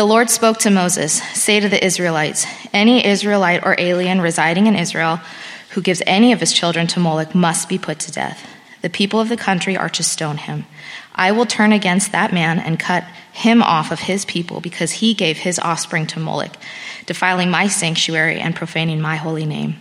The Lord spoke to Moses Say to the Israelites, any Israelite or alien residing in Israel who gives any of his children to Moloch must be put to death. The people of the country are to stone him. I will turn against that man and cut him off of his people because he gave his offspring to Moloch, defiling my sanctuary and profaning my holy name.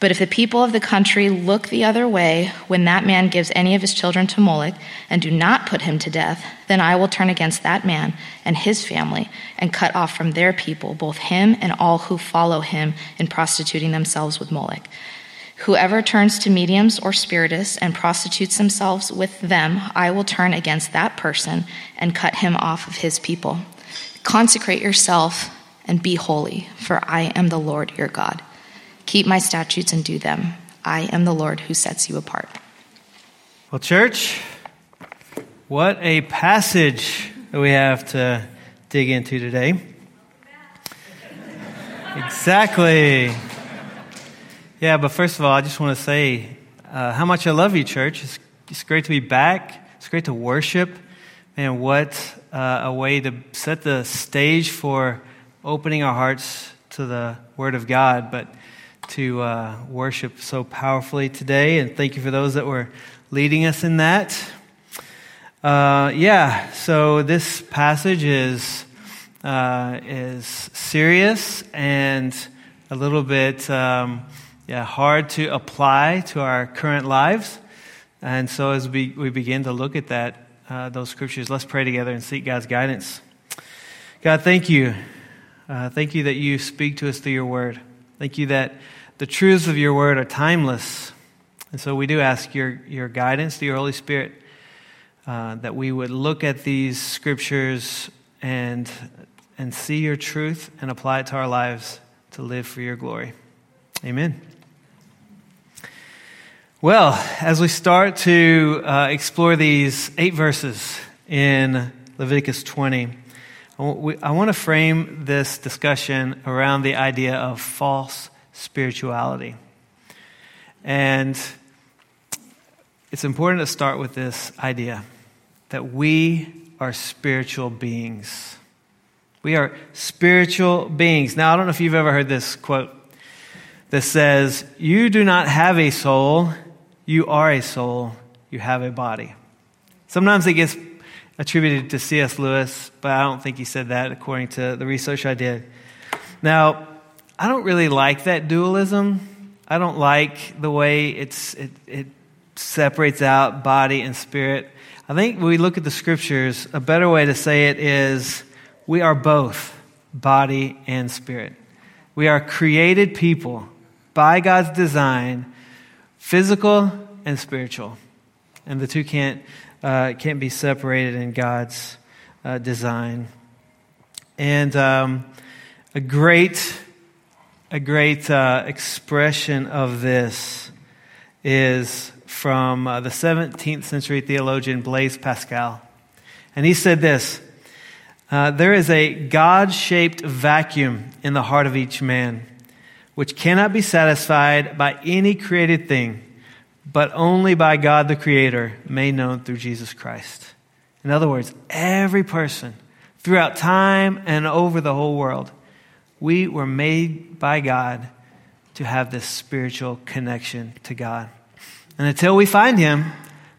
But if the people of the country look the other way when that man gives any of his children to Moloch and do not put him to death, then I will turn against that man and his family and cut off from their people both him and all who follow him in prostituting themselves with Moloch. Whoever turns to mediums or spiritists and prostitutes themselves with them, I will turn against that person and cut him off of his people. Consecrate yourself and be holy, for I am the Lord your God. Keep my statutes and do them. I am the Lord who sets you apart. Well, church, what a passage that we have to dig into today. Exactly. Yeah, but first of all, I just want to say uh, how much I love you, church. It's, it's, great to be back. It's great to worship. And what uh, a way to set the stage for opening our hearts to the Word of God. But to uh, worship so powerfully today, and thank you for those that were leading us in that. Uh, yeah, so this passage is uh, is serious and a little bit um, yeah hard to apply to our current lives, and so as we we begin to look at that uh, those scriptures, let's pray together and seek God's guidance. God, thank you, uh, thank you that you speak to us through your word. Thank you that the truths of your word are timeless. And so we do ask your, your guidance the Holy Spirit uh, that we would look at these scriptures and, and see your truth and apply it to our lives to live for your glory. Amen. Well, as we start to uh, explore these eight verses in Leviticus 20, I want to frame this discussion around the idea of false spirituality. And it's important to start with this idea that we are spiritual beings. We are spiritual beings. Now, I don't know if you've ever heard this quote that says, You do not have a soul, you are a soul, you have a body. Sometimes it gets attributed to C.S. Lewis, but I don't think he said that according to the research I did. Now, I don't really like that dualism. I don't like the way it's, it, it separates out body and spirit. I think when we look at the scriptures, a better way to say it is we are both body and spirit. We are created people by God's design, physical and spiritual. And the two can't, uh, can't be separated in God's uh, design. And um, a great a great uh, expression of this is from uh, the 17th century theologian Blaise Pascal. And he said this uh, There is a God shaped vacuum in the heart of each man, which cannot be satisfied by any created thing, but only by God the Creator, made known through Jesus Christ. In other words, every person throughout time and over the whole world we were made by God to have this spiritual connection to God. And until we find Him,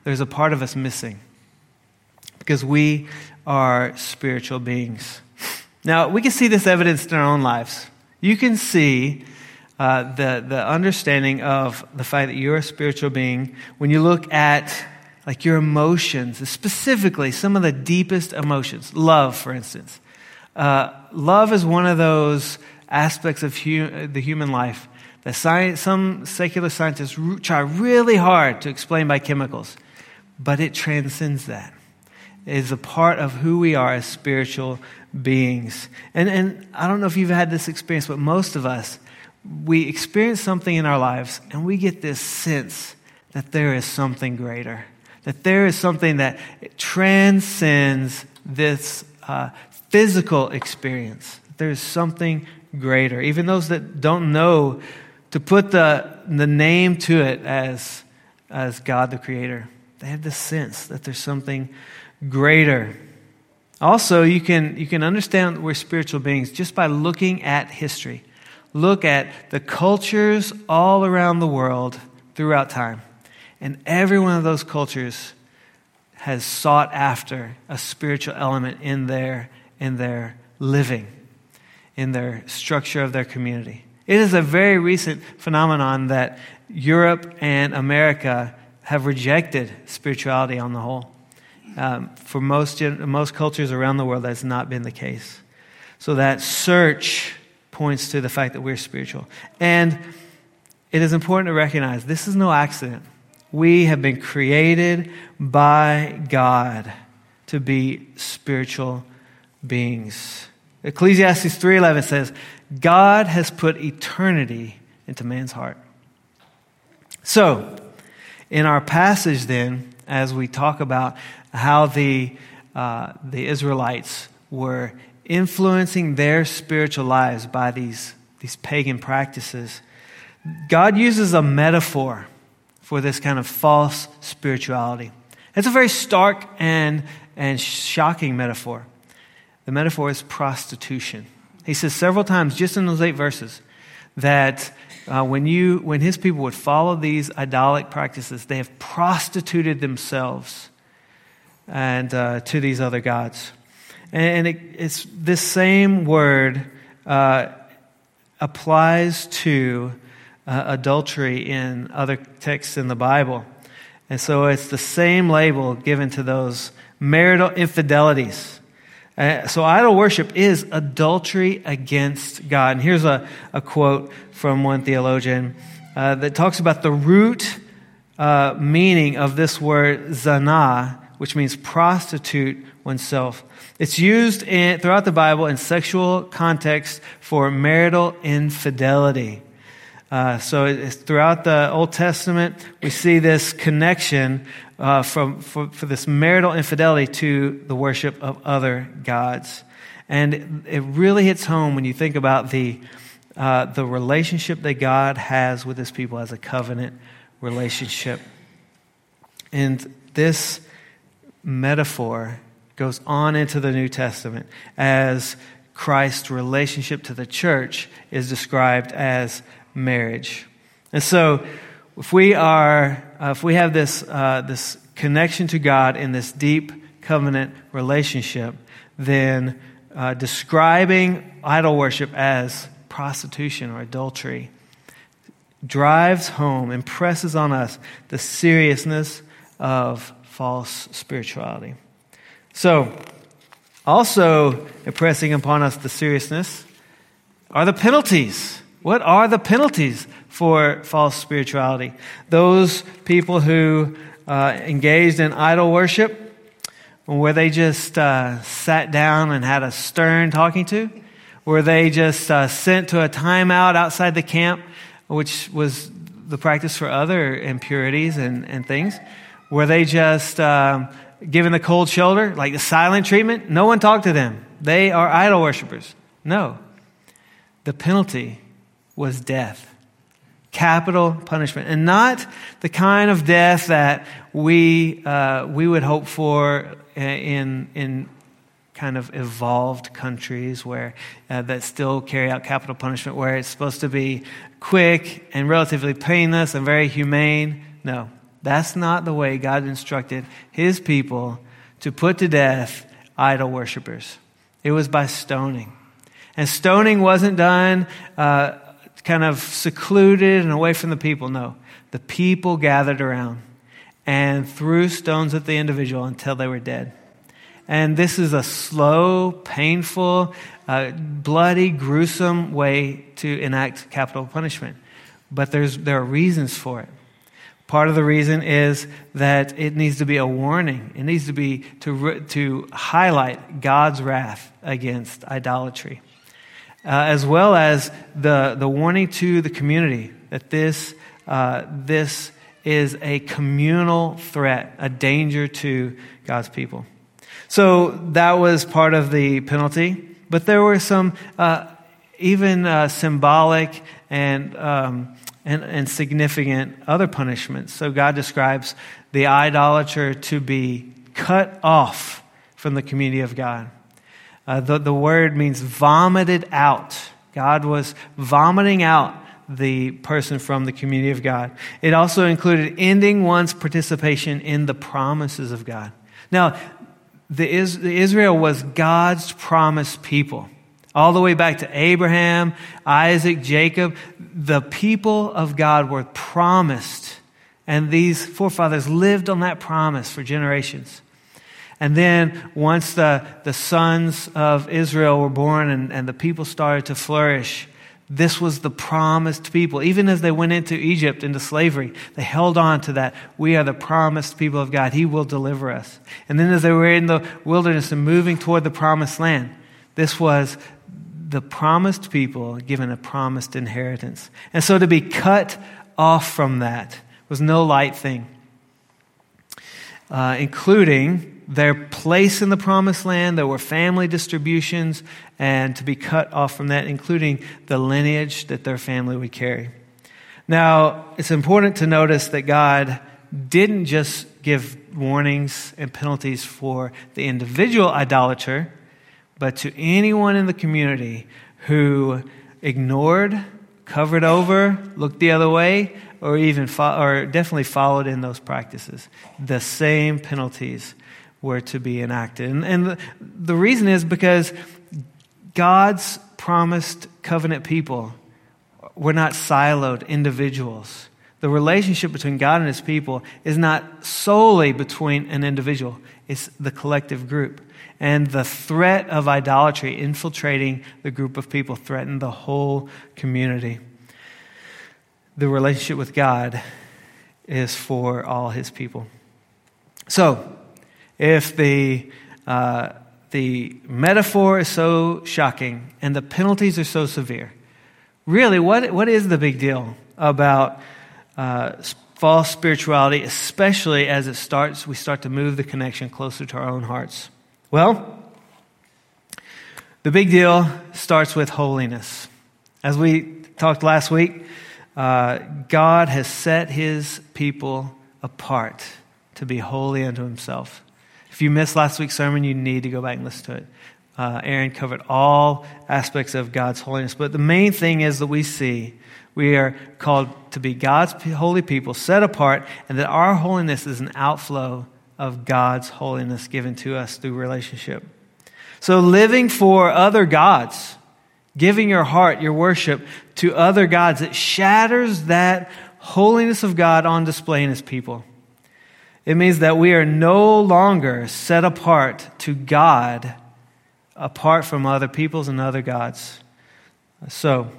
there's a part of us missing because we are spiritual beings. Now, we can see this evidence in our own lives. You can see uh, the, the understanding of the fact that you're a spiritual being when you look at like your emotions, specifically some of the deepest emotions. Love, for instance. Uh, love is one of those aspects of hu- the human life that science, some secular scientists try really hard to explain by chemicals, but it transcends that. It is a part of who we are as spiritual beings. And, and I don't know if you've had this experience, but most of us, we experience something in our lives and we get this sense that there is something greater, that there is something that transcends this uh, physical experience. There's something greater. Even those that don't know to put the, the name to it as, as God the Creator, they have the sense that there's something greater. Also, you can, you can understand we're spiritual beings just by looking at history. Look at the cultures all around the world throughout time. And every one of those cultures has sought after a spiritual element in their, in their living, in their structure of their community. It is a very recent phenomenon that Europe and America have rejected spirituality on the whole. Um, for most, most cultures around the world, that's not been the case. So that search points to the fact that we're spiritual. And it is important to recognize this is no accident. We have been created by God to be spiritual beings. Ecclesiastes 3:11 says, "God has put eternity into man's heart." So, in our passage then, as we talk about how the, uh, the Israelites were influencing their spiritual lives by these, these pagan practices, God uses a metaphor for this kind of false spirituality. It's a very stark and, and shocking metaphor. The metaphor is prostitution. He says several times, just in those eight verses, that uh, when, you, when his people would follow these idolic practices, they have prostituted themselves and uh, to these other gods. And it, it's this same word uh, applies to uh, adultery in other texts in the Bible. And so it's the same label given to those marital infidelities. Uh, so idol worship is adultery against God. And here's a, a quote from one theologian uh, that talks about the root uh, meaning of this word zana, which means prostitute oneself. It's used in, throughout the Bible in sexual context for marital infidelity. Uh, so throughout the Old Testament, we see this connection uh, from, for, for, this marital infidelity to the worship of other gods. And it really hits home when you think about the, uh, the relationship that God has with his people as a covenant relationship. And this metaphor goes on into the New Testament as Christ's relationship to the church is described as marriage. And so, if we are, uh, if we have this, uh, this connection to God in this deep covenant relationship, then uh, describing idol worship as prostitution or adultery drives home, impresses on us the seriousness of false spirituality. So, also impressing upon us the seriousness are the penalties what are the penalties for false spirituality? Those people who uh, engaged in idol worship, where they just uh, sat down and had a stern talking to? Were they just uh, sent to a timeout outside the camp, which was the practice for other impurities and, and things? Were they just um, given the cold shoulder, like the silent treatment? No one talked to them. They are idol worshippers. No. The penalty was death. Capital punishment. And not the kind of death that we, uh, we would hope for in, in kind of evolved countries where uh, that still carry out capital punishment, where it's supposed to be quick and relatively painless and very humane. No, that's not the way God instructed his people to put to death idol worshippers. It was by stoning. And stoning wasn't done uh, kind of secluded and away from the people. No, the people gathered around and threw stones at the individual until they were dead. And this is a slow, painful, uh, bloody, gruesome way to enact capital punishment. But there's, there are reasons for it. Part of the reason is that it needs to be a warning. It needs to be to, to highlight God's wrath against idolatry uh, as well as the, the warning to the community that this, uh, this is a communal threat, a danger to God's people. So that was part of the penalty, but there were some uh, even uh, symbolic and, um, and, and significant other punishments. So God describes the idolater to be cut off from the community of God. Uh, the, the word means vomited out. God was vomiting out the person from the community of God. It also included ending one's participation in the promises of God. Now, the, Is- the Israel was God's promised people. All the way back to Abraham, Isaac, Jacob, the people of God were promised, and these forefathers lived on that promise for generations. And then once the, the sons of Israel were born and, and the people started to flourish, this was the promised people. Even as they went into Egypt, into slavery, they held on to that. We are the promised people of God. He will deliver us. And then as they were in the wilderness and moving toward the promised land, this was the promised people given a promised inheritance. And so to be cut off from that was no light thing, uh, including their place in the promised land. There were family distributions, and to be cut off from that, including the lineage that their family would carry. Now, it's important to notice that God didn't just give warnings and penalties for the individual idolater, but to anyone in the community who ignored, covered over, looked the other way, or even fo- or definitely followed in those practices. The same penalties were to be enacted. And, and the, the reason is because God's promised covenant people were not siloed individuals. The relationship between God and his people is not solely between an individual, it's the collective group. And the threat of idolatry infiltrating the group of people threatened the whole community. The relationship with God is for all his people. So, if the, uh, the metaphor is so shocking and the penalties are so severe, really, what, what is the big deal about uh, false spirituality, especially as it starts, we start to move the connection closer to our own hearts? Well, the big deal starts with holiness. As we talked last week, uh, God has set his people apart to be holy unto himself. If you missed last week's sermon, you need to go back and listen to it. Uh, Aaron covered all aspects of God's holiness. But the main thing is that we see we are called to be God's holy people, set apart, and that our holiness is an outflow of God's holiness given to us through relationship. So living for other gods, giving your heart, your worship to other gods, it shatters that holiness of God on display in his people. It means that we are no longer set apart to God apart from other peoples and other gods. So,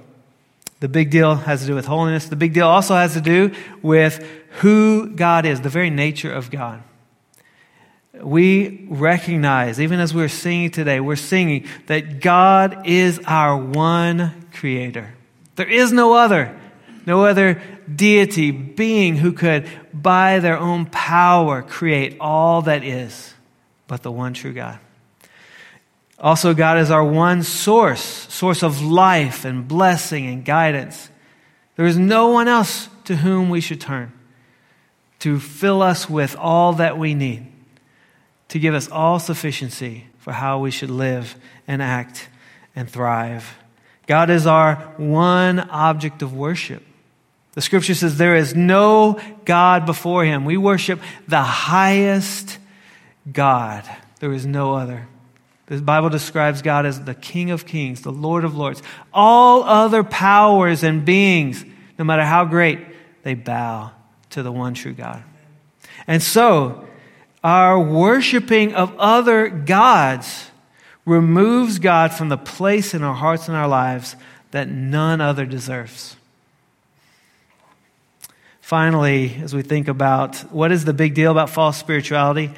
the big deal has to do with holiness. The big deal also has to do with who God is, the very nature of God. We recognize, even as we're singing today, we're singing that God is our one creator. There is no other, no other deity, being who could, by their own power, create all that is, but the one true God. Also, God is our one source, source of life and blessing and guidance. There is no one else to whom we should turn to fill us with all that we need, to give us all sufficiency for how we should live and act and thrive. God is our one object of worship. The scripture says there is no God before him. We worship the highest God. There is no other. The Bible describes God as the King of kings, the Lord of lords. All other powers and beings, no matter how great, they bow to the one true God. And so, our worshiping of other gods removes God from the place in our hearts and our lives that none other deserves. Finally, as we think about what is the big deal about false spirituality,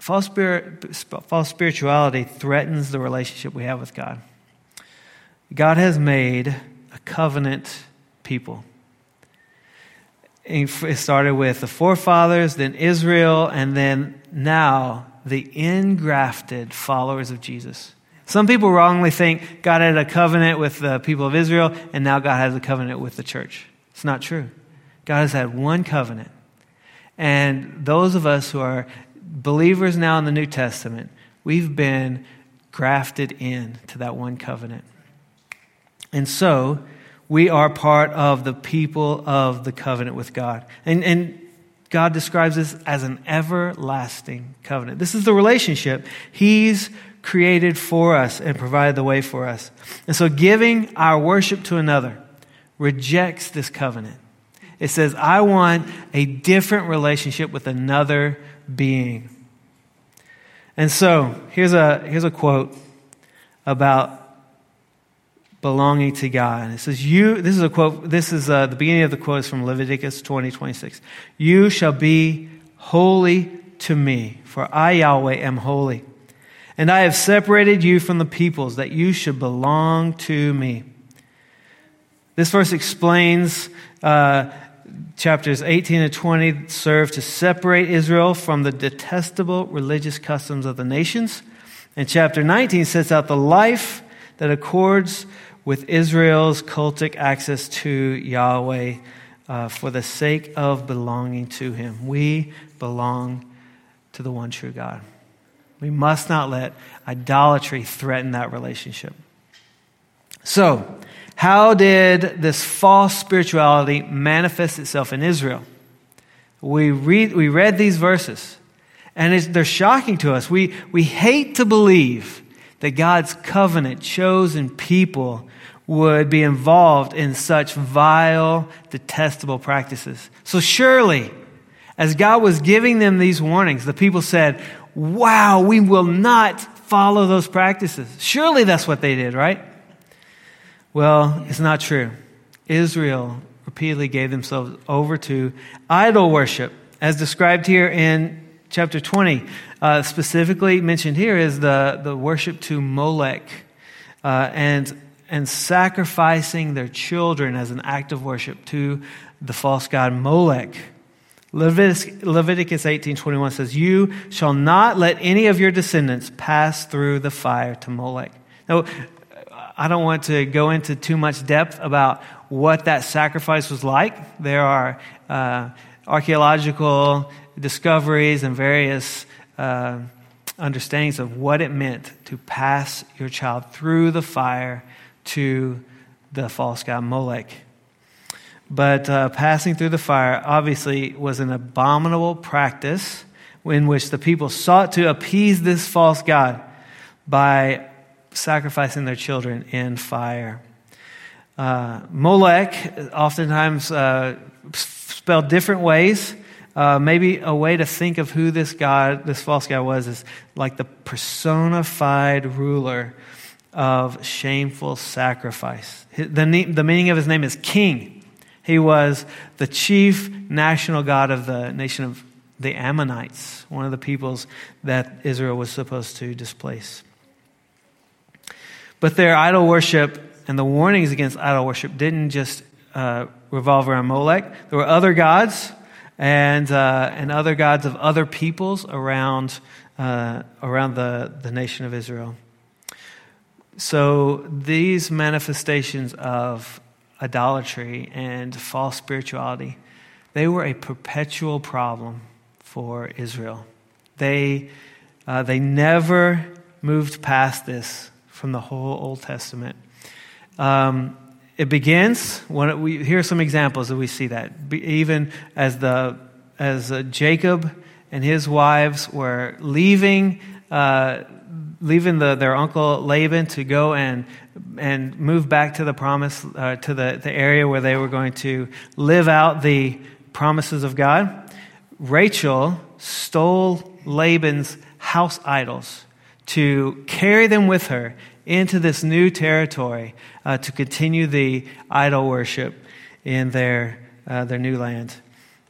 false, spirit, false spirituality threatens the relationship we have with God. God has made a covenant people. It started with the forefathers, then Israel, and then now the engrafted followers of Jesus. Some people wrongly think God had a covenant with the people of Israel, and now God has a covenant with the church. It's not true. God has had one covenant. And those of us who are believers now in the New Testament, We've been grafted in to that one covenant. And so, we are part of the people of the covenant with God. And, and God describes this as an everlasting covenant. This is the relationship He's created for us and provided the way for us. And so, giving our worship to another rejects this covenant. It says, I want a different relationship with another being. And so, here's a, here's a quote about belonging to God. It says, You, this is a quote, this is uh, the beginning of the quote is from Leviticus 20, 26. You shall be holy to me, for I, Yahweh, am holy. And I have separated you from the peoples that you should belong to me. This verse explains uh, chapters 18 and 20 serve to separate Israel from the detestable religious customs of the nations. And chapter 19 sets out the life that accords with Israel's cultic access to Yahweh uh, for the sake of belonging to Him. We belong to the one true God. We must not let idolatry threaten that relationship. So, how did this false spirituality manifest itself in Israel? We, read, we read these verses, and they're shocking to us. We, we hate to believe that God's covenant chosen people would be involved in such vile, detestable practices. So surely, as God was giving them these warnings, the people said, Wow, we will not follow those practices. Surely that's what they did, right? Well, it's not true. Israel repeatedly gave themselves over to idol worship, as described here in chapter 20. Uh, specifically mentioned here is the, the worship to Molech. Uh, and and sacrificing their children as an act of worship to the false god Molech. Leviticus, Leviticus 18:21 says, "You shall not let any of your descendants pass through the fire to Molech." Now, I don't want to go into too much depth about what that sacrifice was like. There are uh, archaeological discoveries and various uh, understandings of what it meant to pass your child through the fire to the false god Molech. But uh, passing through the fire obviously was an abominable practice in which the people sought to appease this false god by sacrificing their children in fire. Uh, Molech, oftentimes uh, spelled different ways. Uh, maybe a way to think of who this God, this false God was, is like the personified ruler of shameful sacrifice. The, the meaning of his name is king. He was the chief national god of the nation of the Ammonites, one of the peoples that Israel was supposed to displace. But their idol worship and the warnings against idol worship didn't just uh, revolve around Molech. There were other gods and, uh, and other gods of other peoples around, uh, around the, the nation of Israel. So these manifestations of idolatry and false spirituality, they were a perpetual problem for Israel. They, uh, they never moved past this from the whole Old Testament. Um, it begins when we here are some examples that we see that even as the as uh, Jacob and his wives were leaving uh, leaving the, their uncle Laban to go and, and move back to the promise, uh, to the, the area where they were going to live out the promises of God. Rachel stole Laban's house idols to carry them with her into this new territory uh, to continue the idol worship in their, uh, their new land.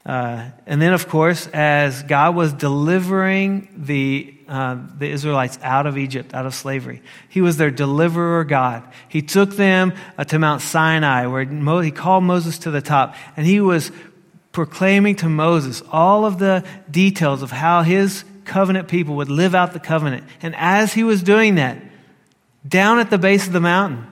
Uh, and then, of course, as God was delivering the uh, the Israelites out of Egypt, out of slavery. He was their deliverer God. He took them uh, to Mount Sinai, where Mo- he called Moses to the top, and he was proclaiming to Moses all of the details of how his covenant people would live out the covenant. And as he was doing that, down at the base of the mountain,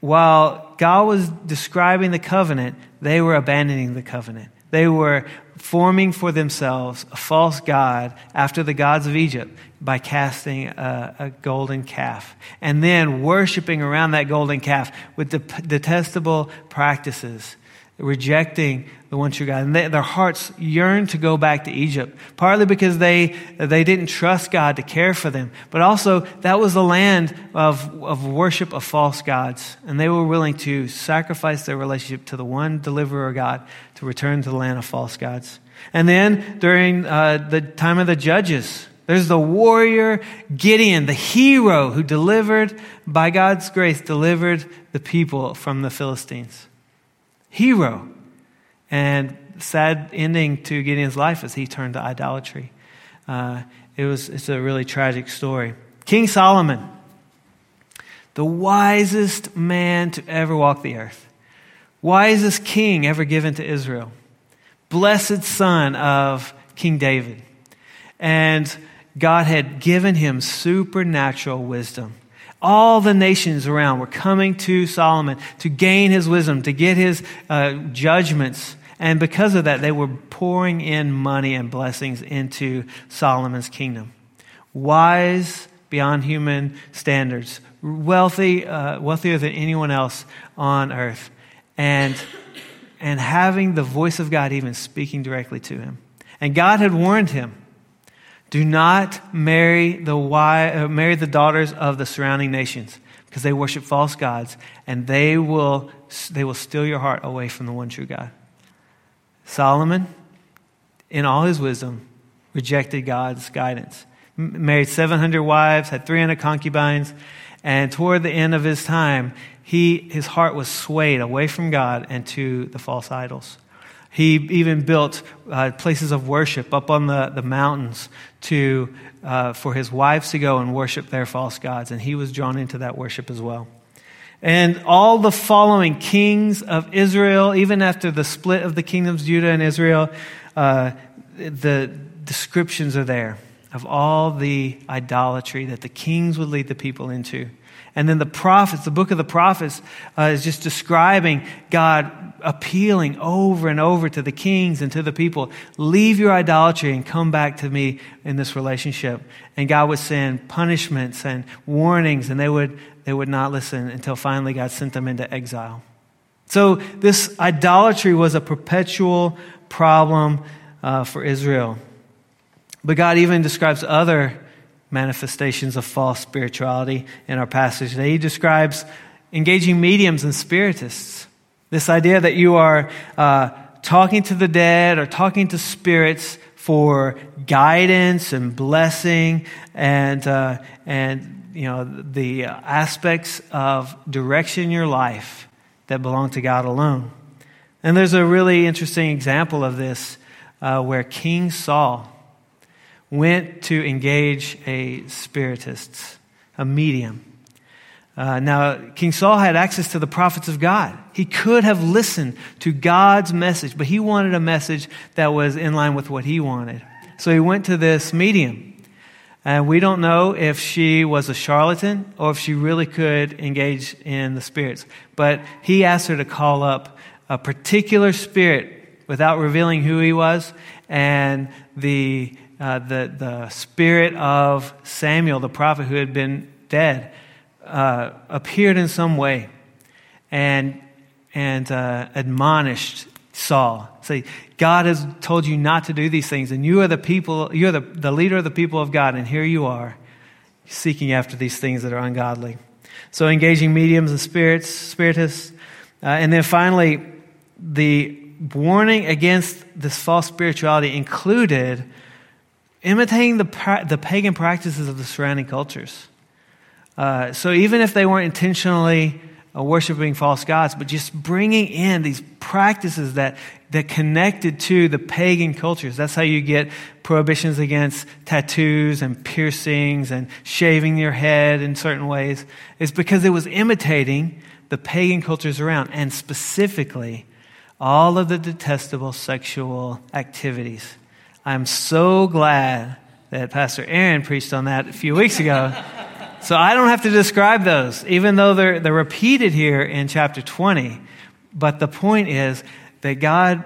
while God was describing the covenant, they were abandoning the covenant. They were forming for themselves a false God after the gods of Egypt. by casting a, a, golden calf and then worshiping around that golden calf with de- detestable practices, rejecting the one true God. And they, their hearts yearned to go back to Egypt, partly because they, they didn't trust God to care for them, but also that was the land of, of worship of false gods. And they were willing to sacrifice their relationship to the one deliverer God to return to the land of false gods. And then during uh, the time of the judges, there's the warrior Gideon, the hero who delivered, by God's grace, delivered the people from the Philistines. Hero. And sad ending to Gideon's life as he turned to idolatry. Uh, it was, it's a really tragic story. King Solomon, the wisest man to ever walk the earth, wisest king ever given to Israel, blessed son of King David. And God had given him supernatural wisdom. All the nations around were coming to Solomon to gain his wisdom, to get his uh, judgments. And because of that, they were pouring in money and blessings into Solomon's kingdom. Wise beyond human standards, wealthy, uh, wealthier than anyone else on earth, and, and having the voice of God even speaking directly to him. And God had warned him do not marry the, wife, uh, marry the daughters of the surrounding nations because they worship false gods and they will, they will steal your heart away from the one true God. Solomon, in all his wisdom, rejected God's guidance. M- married 700 wives, had 300 concubines, and toward the end of his time, he, his heart was swayed away from God and to the false idols. He even built uh, places of worship up on the, the mountains to, uh, for his wives to go and worship their false gods, and he was drawn into that worship as well. And all the following kings of Israel, even after the split of the kingdoms, Judah and Israel, uh, the descriptions are there of all the idolatry that the kings would lead the people into. And then the prophets, the book of the prophets, uh, is just describing God appealing over and over to the kings and to the people leave your idolatry and come back to me in this relationship. And God would send punishments and warnings, and they would, they would not listen until finally God sent them into exile. So, this idolatry was a perpetual problem uh, for Israel. But God even describes other manifestations of false spirituality in our passage today. He describes engaging mediums and spiritists. This idea that you are uh, talking to the dead or talking to spirits for guidance and blessing and, uh, and you know, the aspects of direction in your life that belong to God alone. And there's a really interesting example of this uh, where King Saul went to engage a spiritist, a medium. Uh, now, King Saul had access to the prophets of God. He could have listened to God's message, but he wanted a message that was in line with what he wanted. So he went to this medium. And we don't know if she was a charlatan or if she really could engage in the spirits. But he asked her to call up a particular spirit without revealing who he was. And the uh, the, the spirit of Samuel, the prophet who had been dead, uh, appeared in some way and, and uh, admonished Saul. Say, God has told you not to do these things, and you are the people, you are the, the leader of the people of God, and here you are seeking after these things that are ungodly. So engaging mediums and spirits, spiritists. Uh, and then finally, the warning against this false spirituality included imitating the, the pagan practices of the surrounding cultures. Uh, so even if they weren't intentionally uh, worshiping false gods, but just bringing in these practices that, that connected to the pagan cultures. That's how you get prohibitions against tattoos and piercings and shaving your head in certain ways. It's because it was imitating the pagan cultures around, and specifically all of the detestable sexual activities I'm so glad that Pastor Aaron preached on that a few weeks ago. so I don't have to describe those, even though they're, they're repeated here in chapter 20. But the point is that God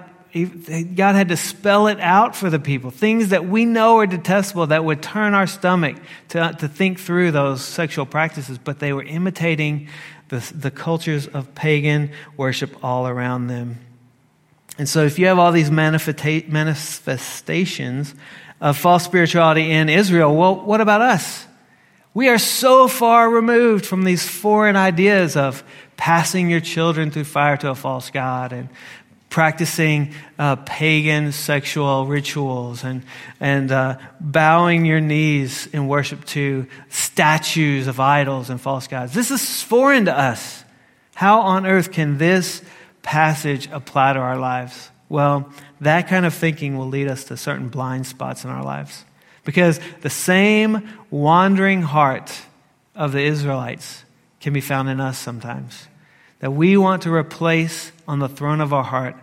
God had to spell it out for the people. Things that we know are detestable that would turn our stomach to, to think through those sexual practices, but they were imitating the, the cultures of pagan worship all around them. And so, if you have all these manifestations of false spirituality in Israel, well, what about us? We are so far removed from these foreign ideas of passing your children through fire to a false god and practicing uh, pagan sexual rituals and, and uh, bowing your knees in worship to statues of idols and false gods. This is foreign to us. How on earth can this passage apply to our lives? Well, that kind of thinking will lead us to certain blind spots in our lives. Because the same wandering heart of the Israelites can be found in us sometimes. That we want to replace on the throne of our heart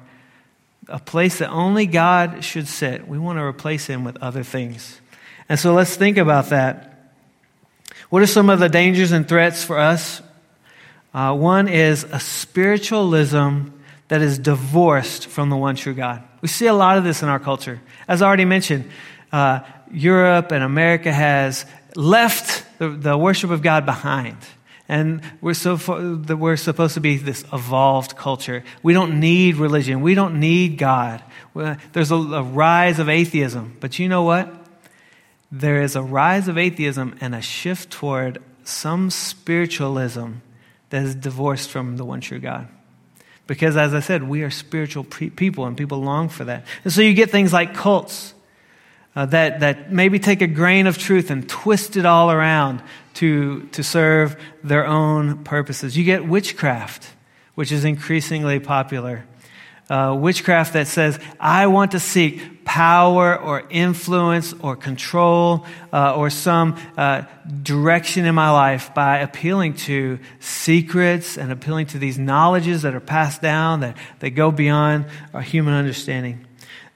a place that only God should sit. We want to replace him with other things. And so let's think about that. What are some of the dangers and threats for us? Uh, one is a spiritualism that is divorced from the one true God. We see a lot of this in our culture. As I already mentioned, uh, Europe and America has left the, the worship of God behind. And we're, so we're supposed to be this evolved culture. We don't need religion. We don't need God. There's a, a rise of atheism. But you know what? There is a rise of atheism and a shift toward some spiritualism that is divorced from the one true God. Because, as I said, we are spiritual pre- people and people long for that. And so you get things like cults uh, that, that maybe take a grain of truth and twist it all around to, to serve their own purposes. You get witchcraft, which is increasingly popular. Uh, witchcraft that says, I want to seek power or influence or control uh, or some uh, direction in my life by appealing to secrets and appealing to these knowledges that are passed down that, that go beyond our human understanding.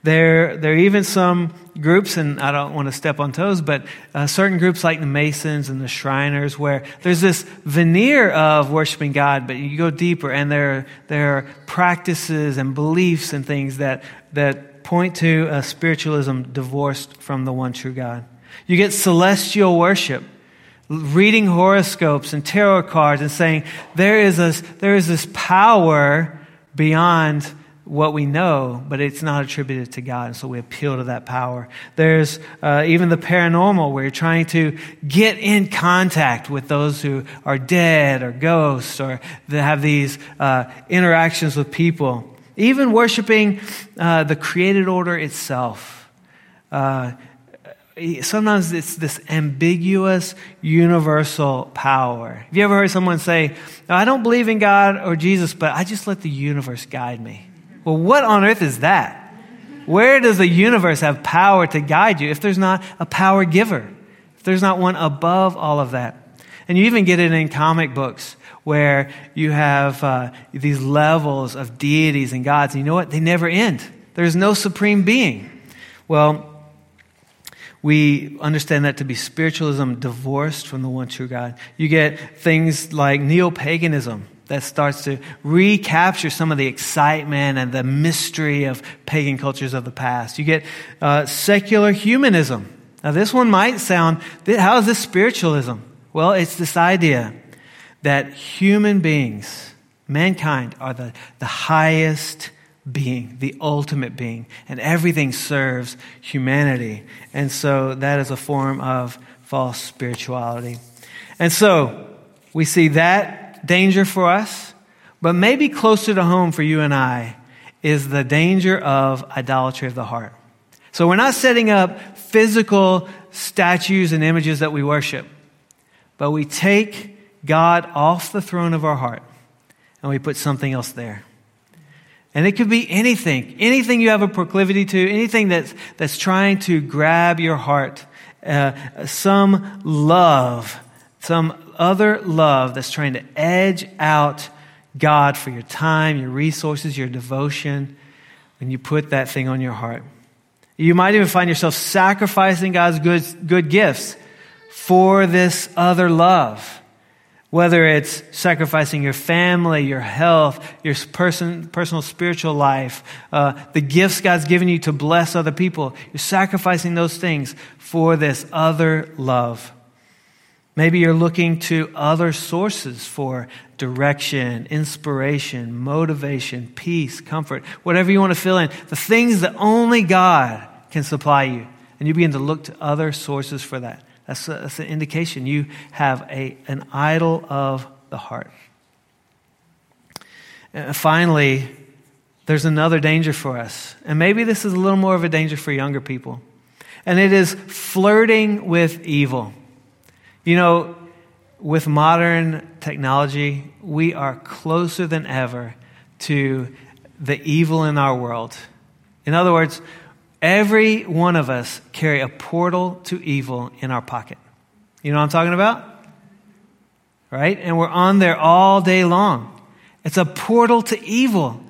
There, there are even some groups, and I don't want to step on toes, but uh, certain groups like the Masons and the Shriners, where there's this veneer of worshiping God, but you go deeper, and there, there are practices and beliefs and things that, that point to a spiritualism divorced from the one true God. You get celestial worship, reading horoscopes and tarot cards and saying there is, a, there is this power beyond what we know, but it's not attributed to God. And so we appeal to that power. There's uh, even the paranormal, where you're trying to get in contact with those who are dead or ghosts or that have these uh, interactions with people. Even worshiping uh, the created order itself. Uh, sometimes it's this ambiguous, universal power. Have you ever heard someone say, I don't believe in God or Jesus, but I just let the universe guide me? Well, what on earth is that? Where does the universe have power to guide you if there's not a power giver? If there's not one above all of that? And you even get it in comic books where you have uh, these levels of deities and gods. And you know what? They never end. There's no supreme being. Well, we understand that to be spiritualism divorced from the one true God. You get things like neo paganism that starts to recapture some of the excitement and the mystery of pagan cultures of the past. You get uh, secular humanism. Now, this one might sound, how is this spiritualism? Well, it's this idea that human beings, mankind, are the, the highest being, the ultimate being, and everything serves humanity. And so that is a form of false spirituality. And so we see that danger for us, but maybe closer to home for you and I is the danger of idolatry of the heart. So we're not setting up physical statues and images that we worship, but we take God off the throne of our heart and we put something else there. And it could be anything, anything you have a proclivity to, anything that's, that's trying to grab your heart, uh, some love, some other love that's trying to edge out God for your time, your resources, your devotion, when you put that thing on your heart. You might even find yourself sacrificing God's good, good gifts for this other love. Whether it's sacrificing your family, your health, your person, personal spiritual life, uh, the gifts God's given you to bless other people, you're sacrificing those things for this other love. Maybe you're looking to other sources for direction, inspiration, motivation, peace, comfort, whatever you want to fill in. The things that only God can supply you. And you begin to look to other sources for that. That's, a, that's an indication you have a, an idol of the heart. And finally, there's another danger for us. And maybe this is a little more of a danger for younger people. And it is flirting with evil. You know, with modern technology, we are closer than ever to the evil in our world. In other words, Every one of us carry a portal to evil in our pocket. You know what I'm talking about? Right? And we're on there all day long. It's a portal to evil.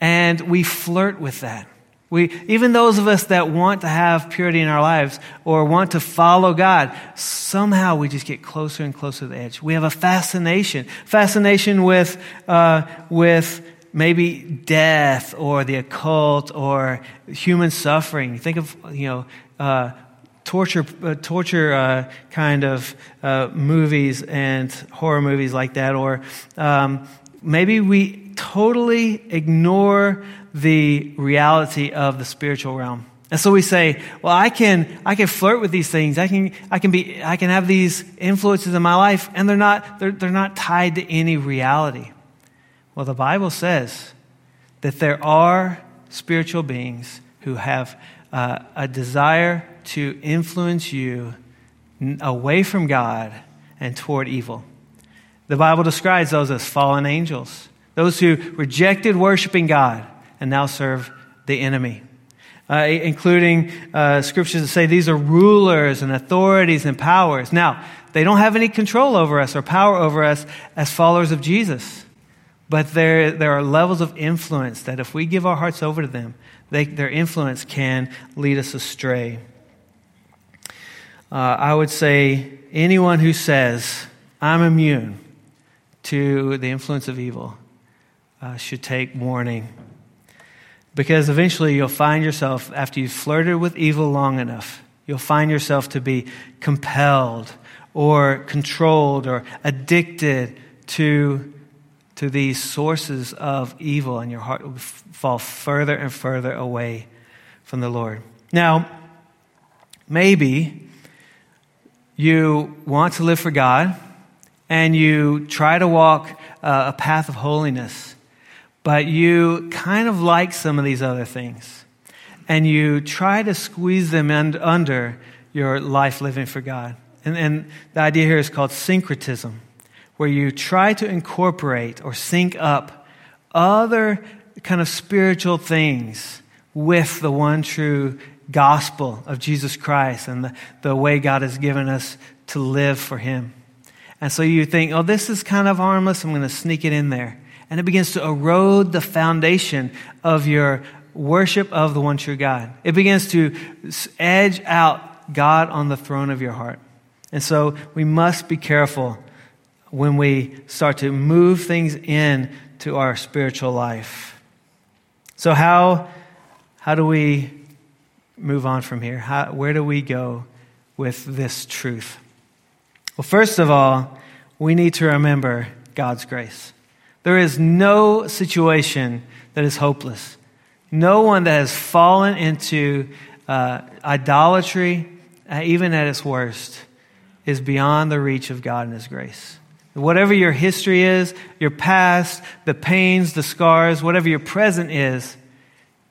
And we flirt with that. We, even those of us that want to have purity in our lives or want to follow God, somehow we just get closer and closer to the edge. We have a fascination, fascination with, uh, with maybe death or the occult or human suffering. Think of, you know, uh, torture, uh, torture uh, kind of uh, movies and horror movies like that. Or um, maybe we totally ignore the reality of the spiritual realm. And so we say, well, I can, I can flirt with these things. I can, I can be, I can have these influences in my life and they're not, they're, they're not tied to any reality. Well, the Bible says that there are spiritual beings who have uh, a desire to influence you away from God and toward evil. The Bible describes those as fallen angels, those who rejected worshiping God and now serve the enemy. Uh, including uh, scriptures that say these are rulers and authorities and powers. Now, they don't have any control over us or power over us as followers of Jesus. But there, there are levels of influence that if we give our hearts over to them, they, their influence can lead us astray. Uh, I would say anyone who says, I'm immune to the influence of evil, uh, should take warning. Because eventually you'll find yourself, after you've flirted with evil long enough, you'll find yourself to be compelled or controlled or addicted to to these sources of evil, and your heart will fall further and further away from the Lord. Now, maybe you want to live for God and you try to walk uh, a path of holiness, but you kind of like some of these other things. And you try to squeeze them under your life living for God. And, and the idea here is called syncretism where you try to incorporate or sync up other kind of spiritual things with the one true gospel of Jesus Christ and the, the way God has given us to live for Him. And so you think, oh, this is kind of harmless. I'm going to sneak it in there. And it begins to erode the foundation of your worship of the one true God. It begins to edge out God on the throne of your heart. And so we must be careful when we start to move things in to our spiritual life. So, how, how do we move on from here? How, where do we go with this truth? Well, first of all, we need to remember God's grace. There is no situation that is hopeless. No one that has fallen into uh, idolatry, uh, even at its worst, is beyond the reach of God and His grace. Whatever your history is, your past, the pains, the scars, whatever your present is,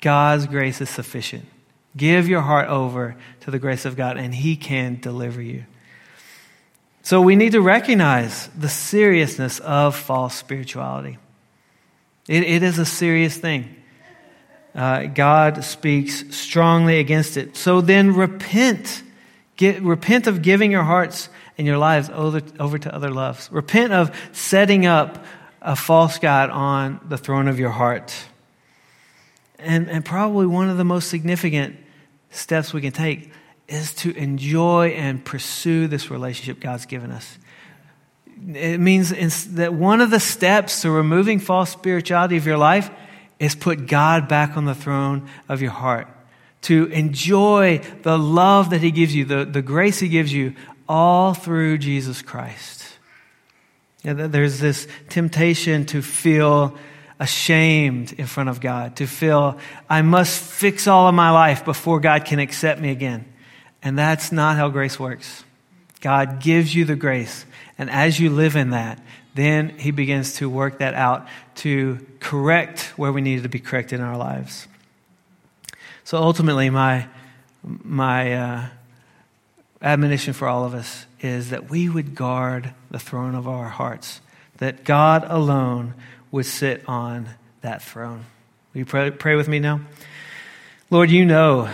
God's grace is sufficient. Give your heart over to the grace of God, and He can deliver you. So we need to recognize the seriousness of false spirituality. it, it is a serious thing. Uh, God speaks strongly against it. So then repent. Get, repent of giving your hearts and your lives over, over to other loves. Repent of setting up a false God on the throne of your heart. And, and probably one of the most significant steps we can take is to enjoy and pursue this relationship God's given us. it means that one of the steps to removing false spirituality of your life is put God back on the throne of your heart. To enjoy the love that He gives you, the, the grace He gives you, all through Jesus Christ. Yeah, there's this temptation to feel ashamed in front of God, to feel I must fix all of my life before God can accept me again. And that's not how grace works. God gives you the grace. And as you live in that, then He begins to work that out to correct where we needed to be corrected in our lives. So ultimately, my, my uh, admonition for all of us is that we would guard the throne of our hearts, that God alone would sit on that throne. Will you pray, pray with me now? Lord, you know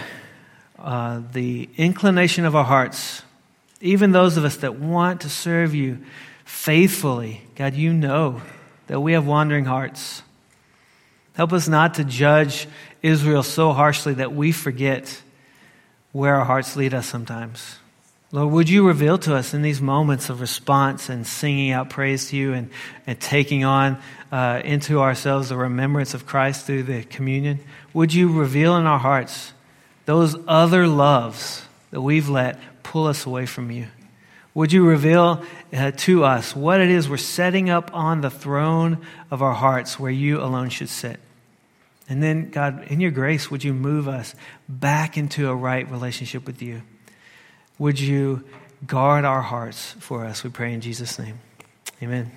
uh, the inclination of our hearts, even those of us that want to serve you faithfully. God, you know that we have wandering hearts. Help us not to judge Israel so harshly that we forget where our hearts lead us sometimes. Lord, would you reveal to us in these moments of response and singing out praise to you and, and taking on uh, into ourselves the remembrance of Christ through the communion? Would you reveal in our hearts those other loves that we've let pull us away from you? Would you reveal uh, to us what it is we're setting up on the throne of our hearts where you alone should sit? And then, God, in your grace, would you move us back into a right relationship with you? Would you guard our hearts for us? We pray in Jesus' name. Amen.